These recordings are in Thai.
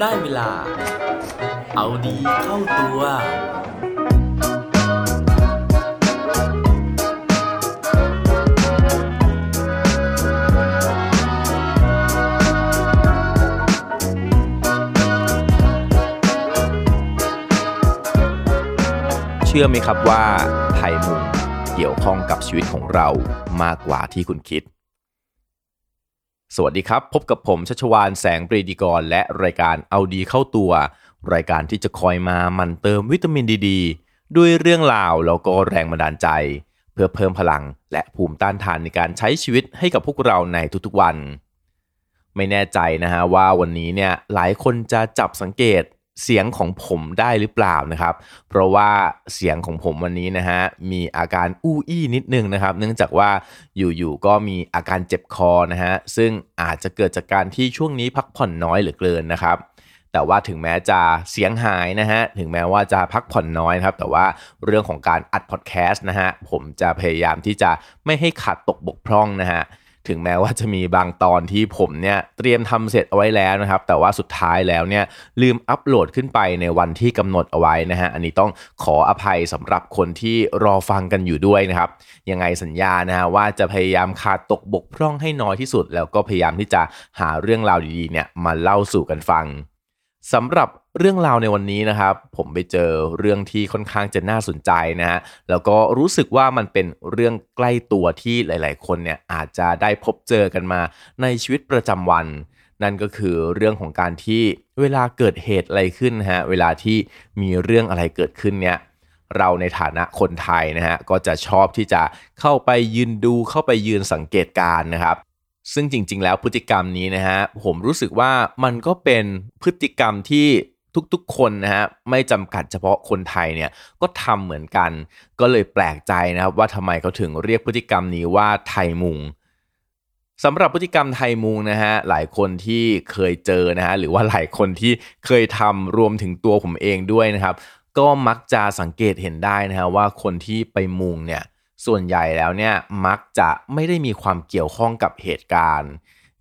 ได้เวลา เอาดีเข้าตัว เชื่อไหมครับว่าไทยมุงเกี่ยวข้องกับชีวิตของเรามากกว่าที่คุณคิด สวัสดีครับ พบกับผมชัชวานแสงปรีดีกร และรายการเอาดีเข้าตัว รายการที่จะคอยมามันเติมวิตามินดีดด้วยเรื่องราวแล้วก็แรงบันดาลใจ เพื่อเพิ่มพลังและภูมิต้านทานในการใช้ชีวิตให้กับพวกเราในทุกๆวัน ไม่แน่ใจนะฮะว่าวันนี้เนี่ยหลายคนจะจับสังเกต เสียงของผมได้หรือเปล่านะครับ เพราะว่าเสียงของผมวันนี้นะฮะมีอาการอู้อี้นิดนึงนะครับ เนื่องจากว่าอยู่ๆก็มีอาการเจ็บคอนะฮะซึ่งอาจจะเกิดจากการที่ช่วงนี้พักผ่อนน้อยเหลือเกินนะครับ แต่ว่าถึงแม้จะเสียงหายนะฮะถึงแม้ว่าจะพักผ่อนน้อยครับ แต่ว่าเรื่องของการอัดพอดแคสต์นะฮะผมจะพยายามที่จะไม่ให้ขาดตกบกพร่องนะฮะ ถึงแม้ว่าจะมีบางตอนที่ผมเนี่ยเตรียมทำเสร็จเอาไว้แล้วนะครับ แต่ว่าสุดท้ายแล้วเนี่ยลืมอัปโหลดขึ้นไปในวันที่กำหนดเอาไว้นะฮะอันนี้ต้องขออภัยสำหรับคนที่รอฟังกันอยู่ด้วยนะครับยังไงสัญญานะฮะว่าจะพยายามขาดตกบกพร่องให้น้อยที่สุด แล้วก็พยายามที่จะหาเรื่องราวดีๆเนี่ยมาเล่าสู่กันฟัง สำหรับเรื่องราวในวันนี้นะครับ ผมไปเจอเรื่องที่ค่อนข้างจะน่าสนใจนะฮะแล้วก็รู้สึกว่ามันเป็นเรื่องใกล้ตัวที่หลาย ๆ คนเนี่ยอาจจะได้พบเจอกันมาในชีวิตประจำวัน นั่นก็คือเรื่องของการที่เวลาเกิดเหตุอะไรขึ้นฮะเวลาที่มีเรื่องอะไรเกิดขึ้นเนี่ยเราในฐานะคนไทยนะฮะก็จะชอบที่จะเข้าไปยืนดูเข้าไปยืนสังเกตการนะครับ ซึ่งจริง ๆ แล้วพฤติกรรมนี้นะฮะผมรู้สึกว่ามันก็เป็นพฤติกรรมที่ทุกๆ คนนะฮะไม่จำกัดเฉพาะคนไทยเนี่ยก็ทำเหมือนกัน ก็เลยแปลกใจนะครับว่าทำไมเขาถึงเรียกพฤติกรรมนี้ว่าไทยมุงสำหรับพฤติกรรมไทยมุงนะฮะหลายคนที่เคยเจอนะฮะหรือว่าหลายคนที่เคยทำรวมถึงตัวผมเองด้วยนะครับ ก็มักจะสังเกตเห็นได้นะฮะว่าคนที่ไปมุงเนี่ย ส่วนใหญ่แล้วเนี่ยมักจะไม่ได้มีความเกี่ยวข้องกับเหตุการณ์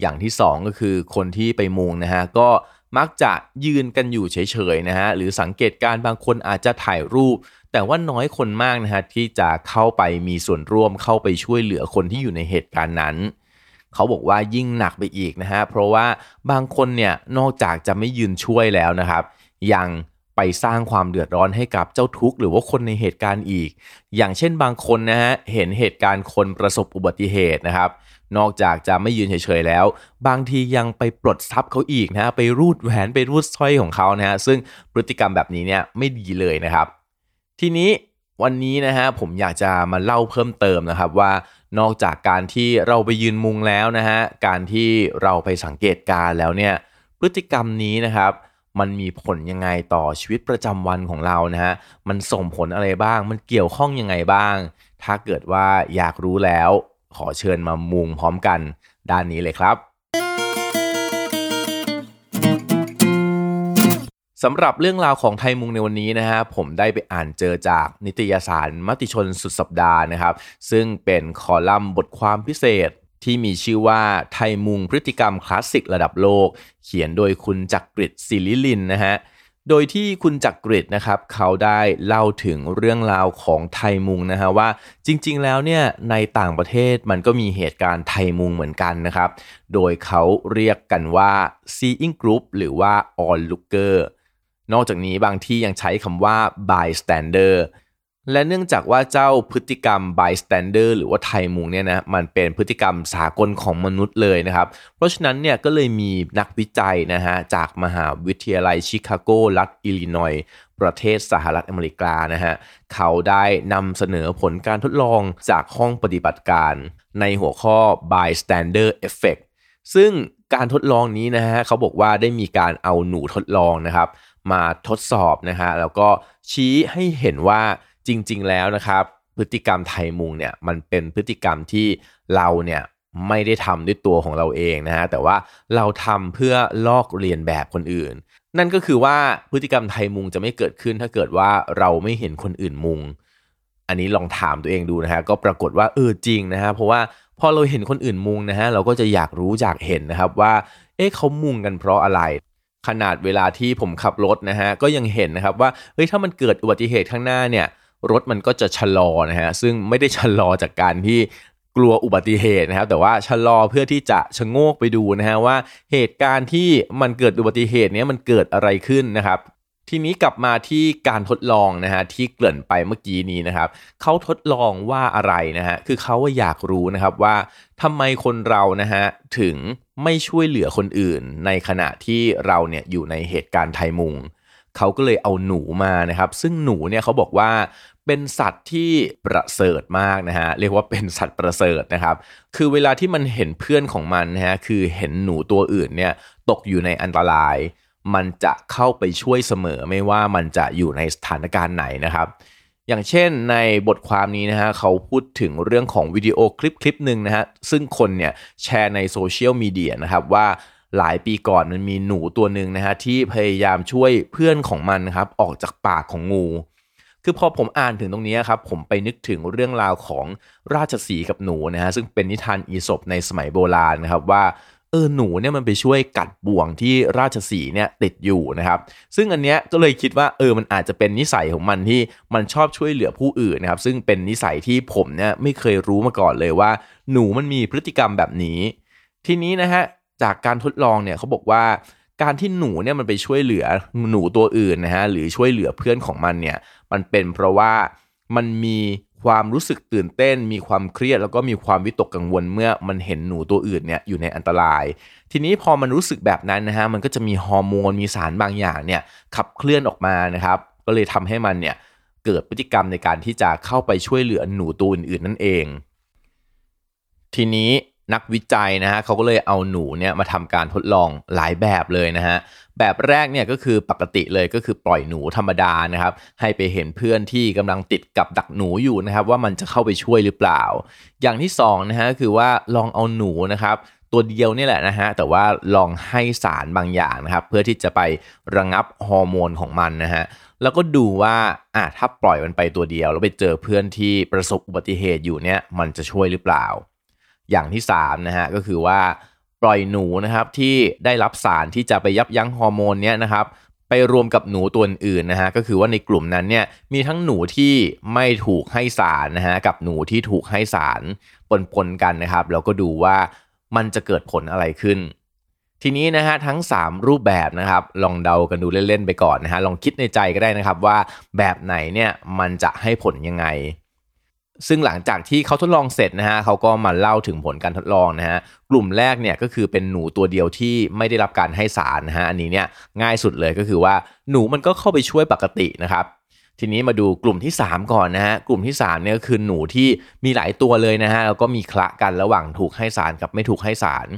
อย่างที่สองก็คือคนที่ไปมุงนะฮะก็มักจะยืนกันอยู่เฉยๆนะฮะหรือสังเกตการบางคนอาจจะถ่ายรูป แต่ว่าน้อยคนมากนะฮะที่จะเข้าไปมีส่วนร่วมเข้าไปช่วยเหลือคนที่อยู่ในเหตุการณ์นั้น เขาบอกว่ายิ่งหนักไปอีกนะฮะเพราะว่าบางคนเนี่ยนอกจากจะไม่ยืนช่วยแล้วนะครับ ยัง ไปสร้างความเดือดร้อนให้กับเจ้าทุกข์หรือว่าคนในเหตุการณ์อีก อย่างเช่นบางคนนะฮะเห็นเหตุการณ์คนประสบอุบัติเหตุนะครับ นอกจากจะไม่ยืนเฉยๆแล้ว บางทียังไปปลดทรัพย์เขาอีกนะฮะไปรูดแหวนไปรูดสร้อยของเขานะฮะซึ่งพฤติกรรมแบบนี้เนี่ยไม่ดีเลยนะครับ ทีนี้วันนี้นะฮะผมอยากจะมาเล่าเพิ่มเติมนะครับว่านอกจากการที่เราไปยืนมุงแล้วนะฮะการที่เราไปสังเกตการแล้วเนี่ยพฤติกรรมนี้นะครับ มันมีผลยังไงต่อชีวิตประจำวันของเรานะฮะ มันส่งผลอะไรบ้าง มันเกี่ยวข้องยังไงบ้าง ถ้าเกิดว่าอยากรู้แล้ว ขอเชิญมามุงพร้อมกันด้านนี้เลยครับสำหรับเรื่องราวของไทยมุงในวันนี้นะฮะผมได้ไปอ่านเจอจากนิตยสารมติชนสุดสัปดาห์นะครับ ซึ่งเป็นคอลัมน์บทความพิเศษ ที่มีชื่อว่าไทยมุงพฤติกรรมคลาสสิกระดับโลก เขียนโดยคุณจักริดศิลิลินนะฮะโดยที่คุณจักกริดนะครับเขาได้เล่าถึงเรื่องราวของไทยมุงนะฮะว่าจริงๆแล้วเนี่ยในต่างประเทศมันก็มีเหตุการณ์ไทยมุงเหมือนกันนะครับ โดยเขาเรียกกันว่า seeing group หรือว่า onlooker นอกจากนี้บางที่ยังใช้คำว่า bystander และเนื่องจากว่าเจ้าพฤติกรรม bystander หรือว่าไทมุงเนี่ยนะมันเป็นพฤติกรรมสากลของมนุษย์เลยนะครับ เพราะฉะนั้นเนี่ยก็เลยมีนักวิจัยนะฮะจากมหาวิทยาลัยชิคาโกรัฐอิลลินอยส์ประเทศสหรัฐอเมริกานะฮะเขาได้นำเสนอผลการทดลองจากห้องปฏิบัติการ ในหัวข้อ bystander effect ซึ่งการทดลองนี้นะฮะเขาบอกว่าได้มีการเอาหนูทดลองนะครับ มาทดสอบนะฮะแล้วก็ชี้ให้เห็นว่า จริง ๆ แล้วนะครับ พฤติกรรมไทยมุงเนี่ยมันเป็นพฤติกรรมที่เราเนี่ยไม่ได้ทำด้วยตัวของเราเองนะฮะแต่ว่าเราทำเพื่อลอกเรียนแบบคนอื่น นั่นก็คือว่าพฤติกรรมไทยมุงจะไม่เกิดขึ้นถ้าเกิดว่าเราไม่เห็นคนอื่นมุง อันนี้ลองถามตัวเองดูนะฮะก็ปรากฏว่าเออจริงนะฮะเพราะว่าพอเราเห็นคนอื่นมุงนะฮะเราก็จะอยากรู้อยากเห็นนะครับว่า เอ๊ะเขามุงกันเพราะอะไร ขนาดเวลาที่ผมขับรถนะฮะก็ยังเห็นนะครับว่าเฮ้ยถ้ามันเกิดอุบัติเหตุข้างหน้าเนี่ย รถมันก็จะชะลอนะฮะซึ่งไม่ได้ชะลอจากการที่กลัวอุบัติเหตุนะครับ แต่ว่าชะลอเพื่อที่จะชะโงกไปดูนะฮะว่าเหตุการณ์ที่มันเกิดอุบัติเหตุเนี้ยมันเกิดอะไรขึ้นนะครับ ทีนี้กลับมาที่การทดลองนะฮะที่เกริ่นไปเมื่อกี้นี้นะครับเขาทดลองว่าอะไรนะฮะคือเขาอยากรู้นะครับว่าทำไมคนเรานะฮะถึงไม่ช่วยเหลือคนอื่น ในขณะที่เราเนี่ยอยู่ในเหตุการณ์ไทยมุงเขาก็เลยเอาหนูมานะครับ ซึ่งหนูเนี่ยเขาบอกว่า เป็นสัตว์ที่ประเสริฐมากนะฮะเรียกว่าเป็นสัตว์ประเสริฐนะครับ คือเวลาที่มันเห็นเพื่อนของมันนะฮะคือเห็นหนูตัวอื่นเนี่ยตกอยู่ในอันตราย มันจะเข้าไปช่วยเสมอไม่ว่ามันจะอยู่ในสถานการณ์ไหนนะครับ อย่างเช่นในบทความนี้นะฮะเขาพูดถึงเรื่องของวิดีโอคลิปคลิปหนึ่งนะฮะซึ่งคนเนี่ยแชร์ในโซเชียลมีเดียนะครับว่าหลายปีก่อนมันมีหนูตัวหนึ่งนะฮะที่พยายามช่วยเพื่อนของมันนะครับออกจากปากของงู คือพอผมอ่านถึงตรงนี้ครับผมไปนึกถึงเรื่องราวของราชสีกับหนูนะฮะซึ่งเป็นนิทานอีสปในสมัยโบราณนะครับว่าเออหนูเนี่ยมันไปช่วยกัดบ่วงที่ราชสีเนี่ยติดอยู่นะครับ ซึ่งอันเนี้ยก็เลยคิดว่าเออมันอาจจะเป็นนิสัยของมันที่มันชอบช่วยเหลือผู้อื่นนะครับ ซึ่งเป็นนิสัยที่ผมเนี่ยไม่เคยรู้มาก่อนเลยว่า หนูมันมีพฤติกรรมแบบนี้ ทีนี้นะฮะจากการทดลองเนี่ยเขาบอกว่าการที่หนูเนี่ยมันไปช่วยเหลือหนูตัวอื่นนะฮะหรือช่วยเหลือเพื่อนของมันเนี่ยมันเป็นเพราะว่ามันมีความรู้สึกตื่นเต้น มีความเครียดแล้วก็มีความวิตกกังวลเมื่อมันเห็นหนูตัวอื่นเนี่ยอยู่ในอันตราย ทีนี้พอมันรู้สึกแบบนั้นนะฮะมันก็จะมีฮอร์โมนมีสารบางอย่างเนี่ยขับเคลื่อนออกมานะครับก็เลยทำให้มันเนี่ยเกิดพฤติกรรมในการที่จะเข้าไปช่วยเหลือหนูตัวอื่นๆนั่นเอง ทีนี้นักวิจัยนะฮะเขาก็เลยเอาหนูเนี่ยมาทำการทดลองหลายแบบเลยนะฮะ แบบแรกเนี่ยก็คือปกติเลยก็คือปล่อยหนูธรรมดานะครับ ให้ไปเห็นเพื่อนที่กำลังติดกับดักหนูอยู่นะครับ ว่ามันจะเข้าไปช่วยหรือเปล่า อย่างที่2นะฮะคือว่าลองเอาหนูนะครับตัวเดียวนี่แหละนะฮะแต่ว่าลองให้สารบางอย่างนะครับ เพื่อที่จะไประงับฮอร์โมนของมันนะฮะแล้วก็ดูว่าอะถ้าปล่อยมันไปตัวเดียว แล้วไปเจอเพื่อนที่ประสบอุบัติเหตุอยู่เนี่ยมันจะช่วยหรือเปล่า อย่างที่3นะฮะก็คือว่า ปล่อยหนูนะครับที่ได้รับสารที่จะไปยับยั้งฮอร์โมนเนี้ยนะครับไปรวมกับหนูตัวอื่นนะฮะก็คือว่าในกลุ่มนั้นเนี่ยมีทั้งหนูที่ไม่ถูกให้สารนะฮะกับหนูที่ถูกให้สารปนๆกันนะครับแล้วก็ดูว่ามันจะเกิดผลอะไรขึ้น ทีนี้นะฮะทั้ง 3 รูปแบบนะครับ ลองเดากันดูเล่นๆไปก่อนนะฮะลองคิดในใจก็ได้นะครับว่าแบบไหนเนี่ยมันจะให้ผลยังไง ซึ่งหลังจากที่เขาทดลองเสร็จนะฮะเขาก็มาเล่าถึงผลการทดลองนะฮะกลุ่มแรกเนี่ยก็คือเป็นหนูตัวเดียวที่ไม่ได้รับการให้สารนะฮะอันนี้เนี่ยง่ายสุดเลยก็คือว่าหนูมันก็เข้าไปช่วยปกตินะครับทีนี้มาดูกลุ่มที่ 3 ก่อนนะฮะกลุ่มที่3เนี่ยก็คือหนูที่มีหลายตัวเลยนะฮะแล้วก็มีคละกันระหว่างถูกให้สารกับไม่ถูกให้สาร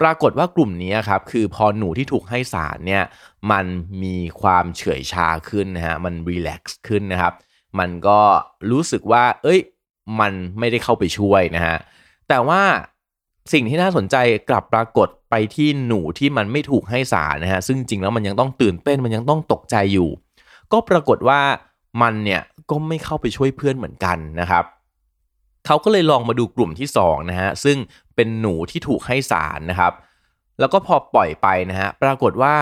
ปรากฏว่ากลุ่มนี้ครับคือพอหนูที่ถูกให้สารเนี่ยมันมีความเฉื่อยชาขึ้นนะฮะมันรีแลกซ์ขึ้นนะครับมันก็รู้สึกว่า เอ้ย มันไม่ได้เข้าไปช่วยนะฮะ แต่ว่าสิ่งที่น่าสนใจกลับปรากฏไปที่หนูที่มันไม่ถูกให้สารนะฮะ ซึ่งจริงแล้วมันยังต้องตื่นเต้นมันยังต้องตกใจอยู่ ก็ปรากฏว่ามันเนี่ยก็ไม่เข้าไปช่วยเพื่อนเหมือนกันนะครับเขาก็เลยลองมาดูกลุ่มที่2นะฮะซึ่งเป็นหนูที่ถูกให้สารนะครับ แล้วก็พอปล่อยไปนะฮะปรากฏว่า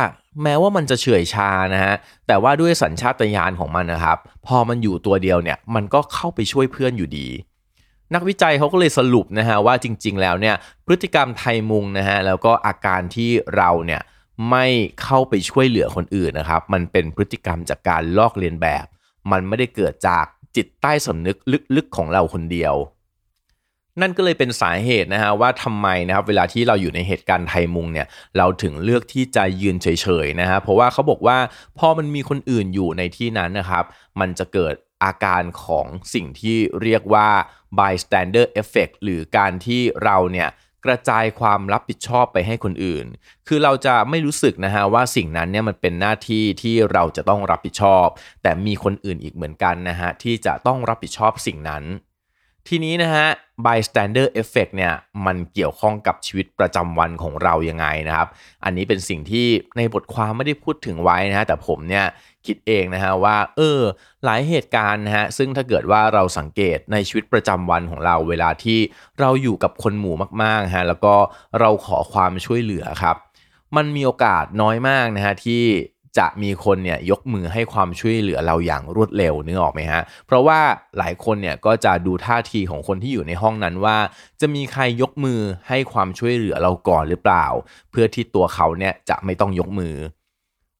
แม้ว่ามันจะเฉื่อยชานะฮะ แต่ว่าด้วยสัญชาตญาณของมันนะครับ พอมันอยู่ตัวเดียวเนี่ย มันก็เข้าไปช่วยเพื่อนอยู่ดี นักวิจัยเขาก็เลยสรุปนะฮะว่าจริง ๆ แล้วเนี่ยพฤติกรรมไทยมุงนะฮะแล้วก็อาการที่เราเนี่ยไม่เข้าไปช่วยเหลือคนอื่นนะครับ มันเป็นพฤติกรรมจากการลอกเลียนแบบ มันไม่ได้เกิดจากจิตใต้สำนึกลึกๆของเราคนเดียว นั่นก็เลยเป็นสาเหตุนะฮะว่าทำไมนะครับเวลาที่เราอยู่ในเหตุการณ์ไทยมุงเนี่ยเราถึงเลือกที่จะยืนเฉยๆนะฮะเพราะว่าเขาบอกว่าพอมันมีคนอื่นอยู่ในที่นั้นนะครับ มันจะเกิดอาการของสิ่งที่เรียกว่า bystander effect หรือการที่เราเนี่ยกระจายความรับผิดชอบไปให้คนอื่น คือเราจะไม่รู้สึกนะฮะว่าสิ่งนั้นเนี่ยมันเป็นหน้าที่ที่เราจะต้องรับผิดชอบ แต่มีคนอื่นอีกเหมือนกันนะฮะที่จะต้องรับผิดชอบสิ่งนั้น ทีนี้นะฮะ bystander effect เนี่ยมันเกี่ยวข้องกับชีวิตประจำวันของเรายังไงนะครับ อันนี้เป็นสิ่งที่ในบทความไม่ได้พูดถึงไว้นะฮะแต่ผมเนี่ยคิดเองนะฮะว่าเออหลายเหตุการณ์นะฮะซึ่งถ้าเกิดว่าเราสังเกตในชีวิตประจำวันของเราเวลาที่เราอยู่กับคนหมู่มากๆฮะแล้วก็เราขอความช่วยเหลือครับ มันมีโอกาสน้อยมากนะฮะที่ จะมีคนเนี่ยยกมือให้ความช่วยเหลือเราอย่างรวดเร็วนึกออกไหมฮะ เพราะว่าหลายคนเนี่ยก็จะดูท่าทีของคนที่อยู่ในห้องนั้นว่า จะมีใครยกมือให้ความช่วยเหลือเราก่อนหรือเปล่า เพื่อที่ตัวเขาเนี่ยจะไม่ต้องยกมือ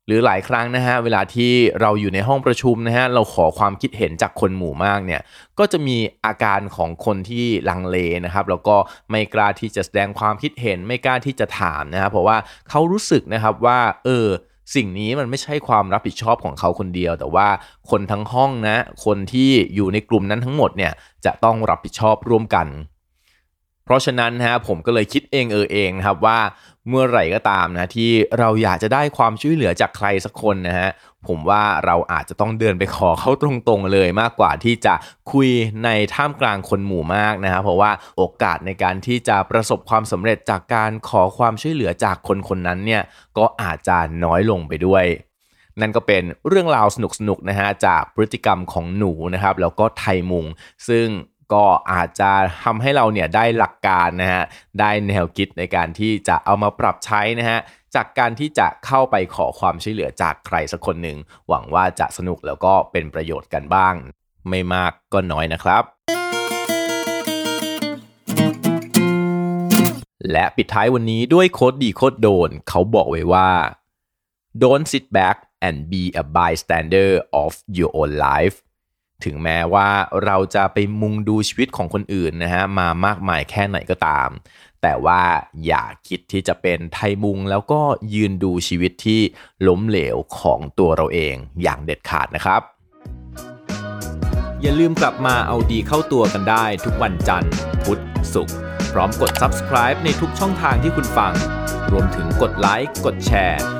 หรือหลายครั้งนะฮะเวลาที่เราอยู่ในห้องประชุมนะฮะเราขอความคิดเห็นจากคนหมู่มากเนี่ยก็จะมีอาการของคนที่ลังเลนะครับแล้วก็ไม่กล้าที่จะแสดงความคิดเห็นไม่กล้าที่จะถามนะครับเพราะว่าเขารู้สึกนะครับว่าเออ สิ่งนี้มันไม่ใช่ความรับผิดชอบของเขาคนเดียว แต่ว่าคนทั้งห้องนะ คนที่อยู่ในกลุ่มนั้นทั้งหมดเนี่ยจะต้องรับผิดชอบร่วมกัน เพราะฉะนั้นนะฮะผมก็เลยคิดเองเออเองนะครับว่า เมื่อไหร่ก็ตามนะที่เราอยากจะได้ความช่วยเหลือจากใครสักคนนะฮะผมว่าเราอาจจะต้องเดินไปขอเขาตรงๆเลยมากกว่าที่จะคุยในท่ามกลางคนหมู่มากนะครับเพราะว่าโอกาสในการที่จะประสบความสำเร็จจากการขอความช่วยเหลือจากคนคนนั้นเนี่ยก็อาจจะน้อยลงไปด้วยนั่นก็เป็นเรื่องราวสนุกๆนะฮะจากพฤติกรรมของหนูนะครับแล้วก็ไทยมุง ซึ่ง ก็อาจจะทำให้เราเนี่ยได้หลักการนะฮะได้แนวคิดในการที่จะเอามาปรับใช้นะฮะจากการที่จะเข้าไปขอความช่วยเหลือจากใครสักคนหนึ่งหวังว่าจะสนุกแล้วก็เป็นประโยชน์กันบ้าง ไม่มากก็น้อยนะครับและปิดท้ายวันนี้ด้วยโคดดีโคดโดน เขาบอกไว้ว่า don't sit back and be a bystander of your own life ถึงแม้ว่าเราจะไปมุงดูชีวิตของคนอื่นนะฮะมามากมายแค่ไหนก็ตาม แต่ว่าอย่าคิดที่จะเป็นไทยมุงแล้วก็ยืนดูชีวิตที่ล้มเหลวของตัวเราเองอย่างเด็ดขาดนะครับ อย่าลืมกลับมาเอาดีเข้าตัวกันได้ทุกวันจันทร์ พุธศุกร์พร้อมกด subscribe ในทุกช่องทางที่คุณฟัง รวมถึงกดไลค์กดแชร์